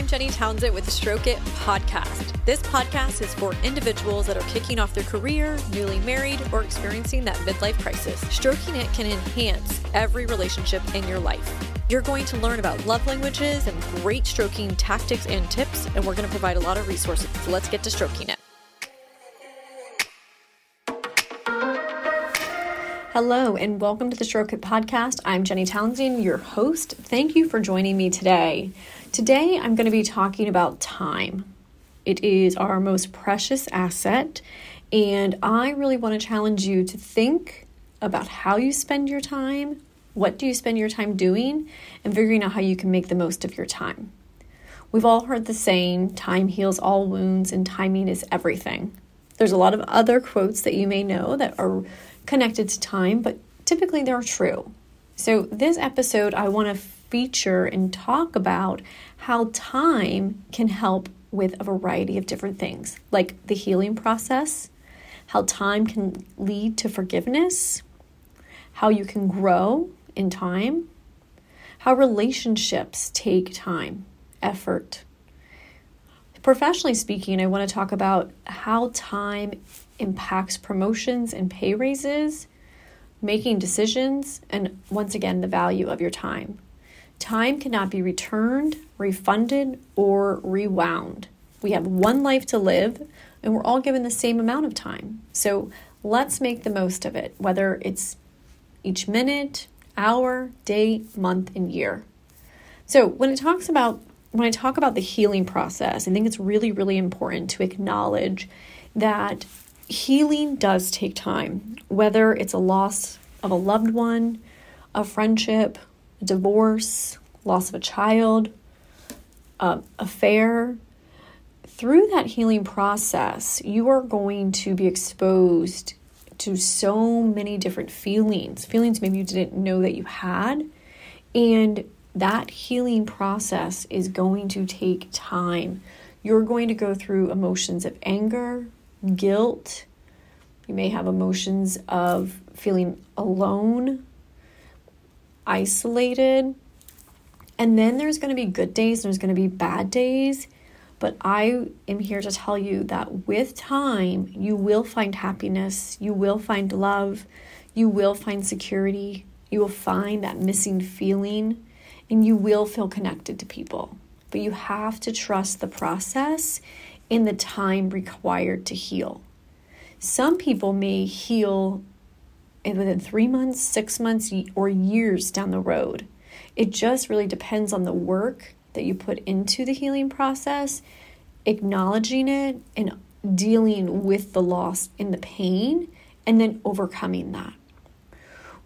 I'm Jenny Townsend with the Stroke It podcast. This podcast is for individuals that are kicking off their career, newly married, or experiencing that midlife crisis. Stroking It can enhance every relationship in your life. You're going to learn about love languages and great stroking tactics and tips, and we're going to provide a lot of resources. So let's get to stroking it. Hello, and welcome to the Stroke It podcast. I'm Jenny Townsend, your host. Thank you for joining me today. Today, I'm going to be talking about time. It is our most precious asset, and I really want to challenge you to think about how you spend your time, what do you spend your time doing, and figuring out how you can make the most of your time. We've all heard the saying, time heals all wounds and timing is everything. There's a lot of other quotes that you may know that are connected to time, but typically they're true. So, this episode, I want to feature and talk about how time can help with a variety of different things, like the healing process, how time can lead to forgiveness, how you can grow in time, how relationships take time, effort. Professionally speaking, I want to talk about how time impacts promotions and pay raises, making decisions, and once again, the value of your time. Time cannot be returned, refunded, or rewound. We have one life to live, and we're all given the same amount of time. So let's make the most of it, whether it's each minute, hour, day, month, and year. So when it talks about when I talk about the healing process, I think it's really, really important to acknowledge that healing does take time, whether it's a loss of a loved one, a friendship, a divorce, loss of a child, uh, affair. Through that healing process, you are going to be exposed to so many different feelings, feelings maybe you didn't know that you had. And that healing process is going to take time. You're going to go through emotions of anger, guilt. You may have emotions of feeling alone, isolated. And then there's going to be good days, and there's going to be bad days. But I am here to tell you that with time, you will find happiness, you will find love, you will find security, you will find that missing feeling, and you will feel connected to people. But you have to trust the process in the time required to heal. Some people may heal within three months, six months, or years down the road. It just really depends on the work that you put into the healing process, acknowledging it, and dealing with the loss and the pain, and then overcoming that.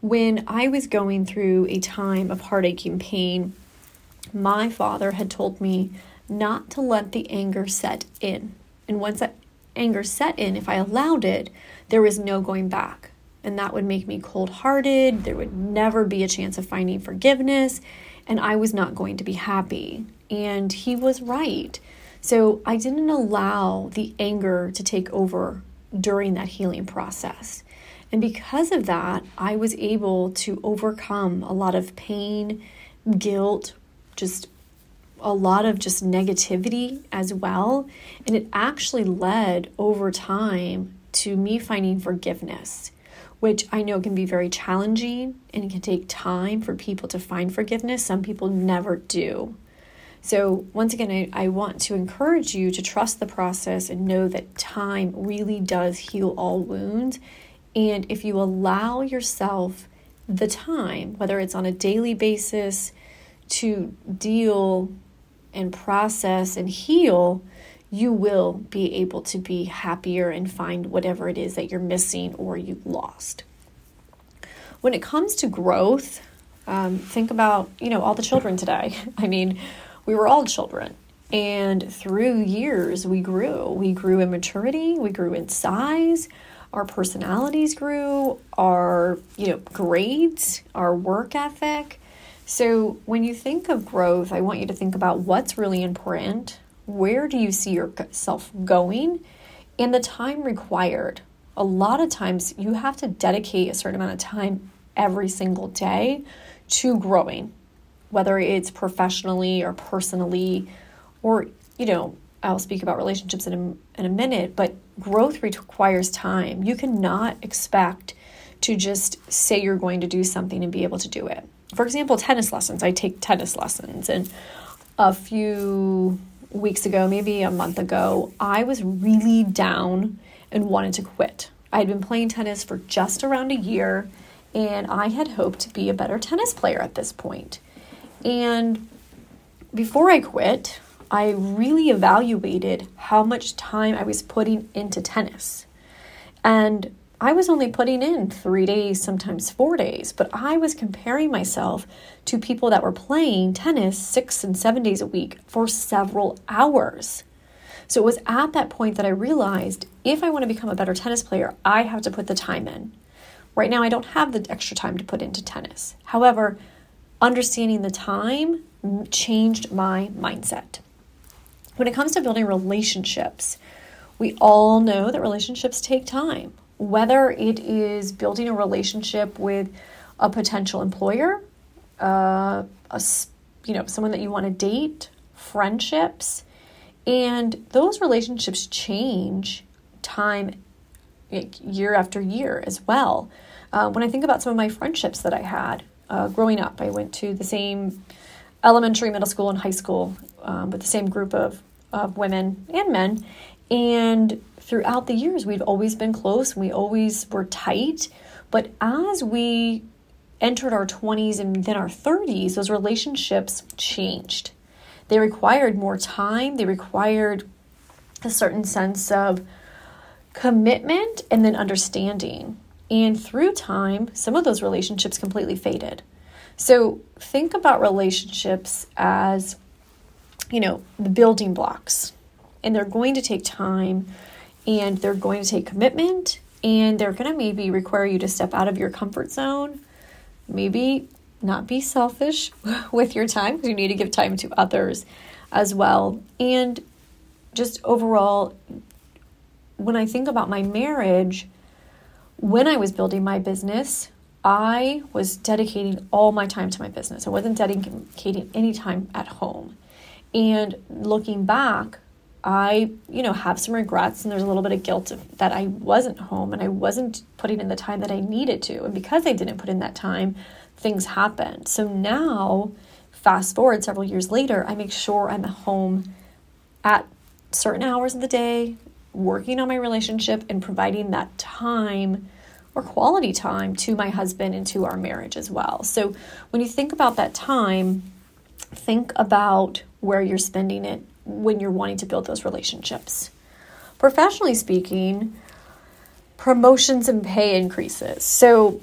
When I was going through a time of heartache and pain, my father had told me not to let the anger set in. And once that anger set in, if I allowed it, there was no going back and that would make me cold hearted. There would never be a chance of finding forgiveness, and I was not going to be happy. And he was right. So I didn't allow the anger to take over during that healing process. And because of that, I was able to overcome a lot of pain, guilt, just a lot of just negativity as well. And it actually led over time to me finding forgiveness which I know can be very challenging and it can take time for people to find forgiveness. Some people never do. So, once again, I, I want to encourage you to trust the process and know that time really does heal all wounds. And if you allow yourself the time, whether it's on a daily basis, to deal and process and heal, you will be able to be happier and find whatever it is that you're missing or you've lost. When it comes to growth, um, think about you know all the children today. I mean, we were all children, and through years we grew. We grew in maturity. We grew in size. Our personalities grew. Our you know grades. Our work ethic. So when you think of growth, I want you to think about what's really important where do you see yourself going and the time required. A lot of times you have to dedicate a certain amount of time every single day to growing, whether it's professionally or personally or, you know, I'll speak about relationships in a, in a minute, but growth requires time. You cannot expect to just say you're going to do something and be able to do it. For example, tennis lessons. I take tennis lessons, and a few weeks ago, maybe a month ago, I was really down and wanted to quit. I had been playing tennis for just around a year, and I had hoped to be a better tennis player at this point. And before I quit, I really evaluated how much time I was putting into tennis. And I was only putting in three days, sometimes four days, but I was comparing myself to people that were playing tennis six and seven days a week for several hours. So it was at that point that I realized if I want to become a better tennis player, I have to put the time in. Right now, I don't have the extra time to put into tennis. However, understanding the time changed my mindset. When it comes to building relationships, we all know that relationships take time. Whether it is building a relationship with a potential employer, uh, a, you know, someone that you want to date, friendships, and those relationships change time year after year as well. Uh, when I think about some of my friendships that I had uh, growing up, I went to the same elementary, middle school, and high school um, with the same group of, of women and men. And throughout the years, we've always been close we always were tight. But as we entered our 20s and then our 30s, those relationships changed. They required more time, they required a certain sense of commitment and then understanding. And through time, some of those relationships completely faded. So think about relationships as, you know, the building blocks. And they're going to take time and they're going to take commitment and they're going to maybe require you to step out of your comfort zone. Maybe not be selfish with your time because you need to give time to others as well. And just overall, when I think about my marriage, when I was building my business, I was dedicating all my time to my business. I wasn't dedicating any time at home. And looking back, I, you know, have some regrets and there's a little bit of guilt that I wasn't home and I wasn't putting in the time that I needed to. And because I didn't put in that time, things happened. So now, fast forward several years later, I make sure I'm at home at certain hours of the day, working on my relationship and providing that time or quality time to my husband and to our marriage as well. So when you think about that time, think about where you're spending it when you're wanting to build those relationships. Professionally speaking, promotions and pay increases. So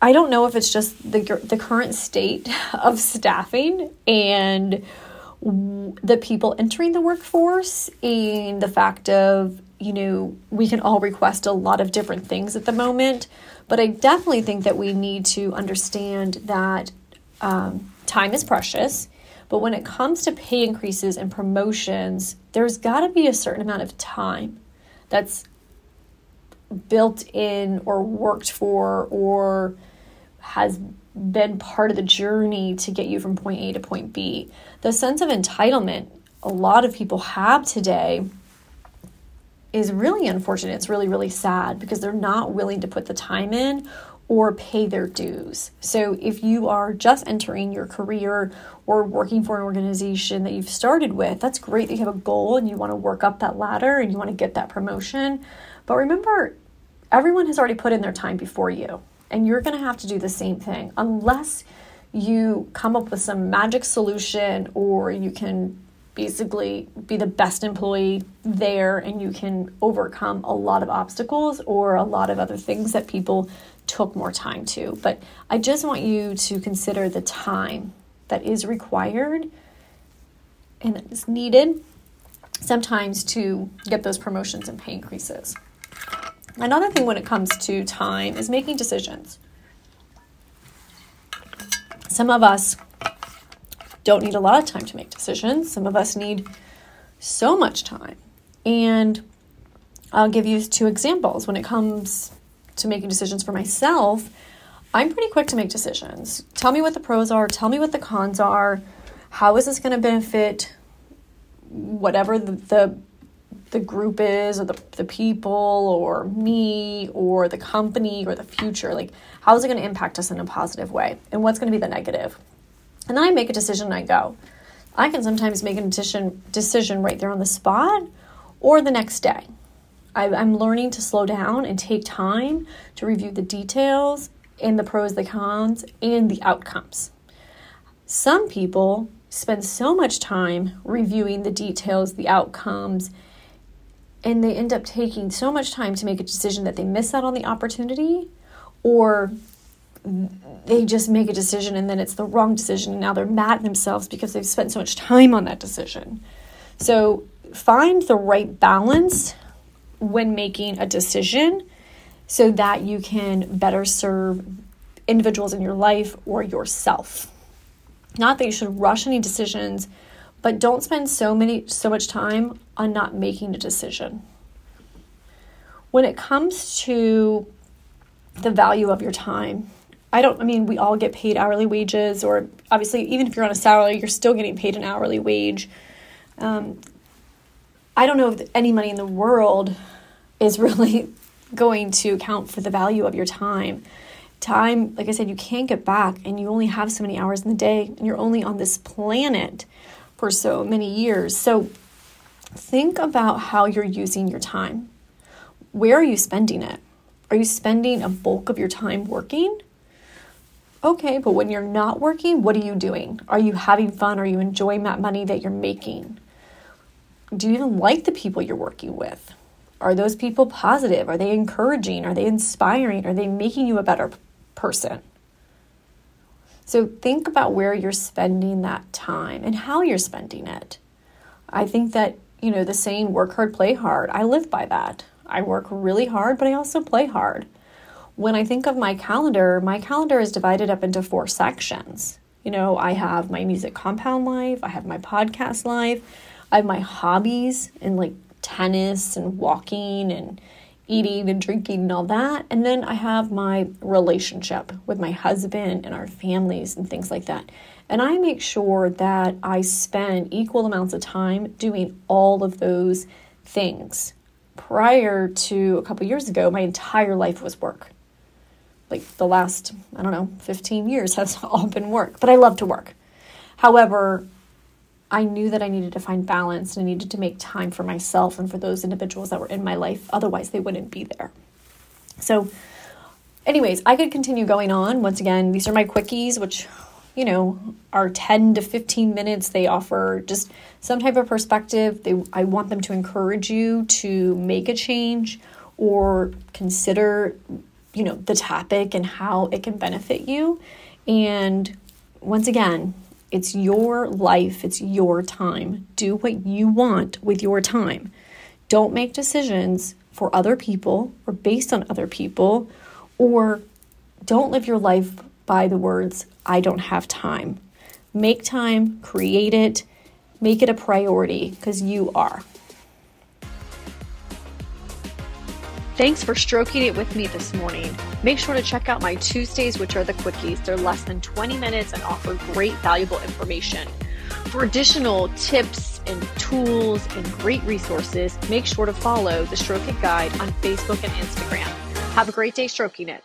I don't know if it's just the the current state of staffing and the people entering the workforce and the fact of you know we can all request a lot of different things at the moment but i definitely think that we need to understand that um, time is precious but when it comes to pay increases and promotions there's got to be a certain amount of time that's built in or worked for or has been part of the journey to get you from point A to point B. The sense of entitlement a lot of people have today is really unfortunate. It's really, really sad because they're not willing to put the time in or pay their dues. So, if you are just entering your career or working for an organization that you've started with, that's great that you have a goal and you want to work up that ladder and you want to get that promotion. But remember, everyone has already put in their time before you. And you're going to have to do the same thing unless you come up with some magic solution or you can basically be the best employee there and you can overcome a lot of obstacles or a lot of other things that people took more time to. But I just want you to consider the time that is required and that is needed sometimes to get those promotions and pay increases. Another thing when it comes to time is making decisions. Some of us don't need a lot of time to make decisions, some of us need so much time. And I'll give you two examples. When it comes to making decisions for myself, I'm pretty quick to make decisions. Tell me what the pros are, tell me what the cons are. how is this going to benefit whatever the, the the group is or the, the people or me or the company or the future like how is it going to impact us in a positive way and what's going to be the negative? and then i make a decision and i go i can sometimes make a decision decision right there on the spot or the next day I'm learning to slow down and take time to review the details and the pros the cons and the outcomes some people spend so much time reviewing the details the outcomes and they end up taking so much time to make a decision that they miss out on the opportunity or they just make a decision and then it's the wrong decision and now they're mad at themselves because they've spent so much time on that decision. So find the right balance when making a decision so that you can better serve individuals in your life or yourself. Not that you should rush any decisions but don't spend so many so much time on not making a decision. When it comes to the value of your time, I don't I mean we all get paid hourly wages or obviously even if you're on a salary, you're still getting paid an hourly wage. Um, I don't know if any money in the world is really going to account for the value of your time. Time, like I said, you can't get back, and you only have so many hours in the day, and you're only on this planet for so many years. So think about how you're using your time. Where are you spending it? Are you spending a bulk of your time working? Okay, but when you're not working, what are you doing? Are you having fun? Are you enjoying that money that you're making? Do you even like the people you're working with? Are those people positive? Are they encouraging? Are they inspiring? Are they making you a better person? So think about where you're spending that time and how you're spending it. I think that, you know, the saying work hard, play hard, I live by that. I work really hard, but I also play hard. When I think of my calendar, my calendar is divided up into four sections. You know, I have my music compound life, I have my podcast life, I have my hobbies and like tennis and walking and eating and drinking and all that. And then I have my relationship with my husband and our families and things like that. And I make sure that I spend equal amounts of time doing all of those things. Prior to a couple years ago, my entire life was work. Like the last, I don't know, 15 years has all been work, but I love to work. However, I knew that I needed to find balance and I needed to make time for myself and for those individuals that were in my life. Otherwise, they wouldn't be there. So, anyways, I could continue going on. Once again, these are my quickies, which, you know, are 10 to 15 minutes. They offer just some type of perspective. They, I want them to encourage you to make a change or consider, you know, the topic and how it can benefit you. And once again, it's your life, it's your time. Do what you want with your time. Don't make decisions for other people or based on other people, or don't live your life by the words, I don't have time. Make time, create it, make it a priority because you are. Thanks for stroking it with me this morning. Make sure to check out my Tuesdays, which are the quickies. They're less than 20 minutes and offer great, valuable information. For additional tips and tools and great resources, make sure to follow the Stroke It Guide on Facebook and Instagram. Have a great day stroking it.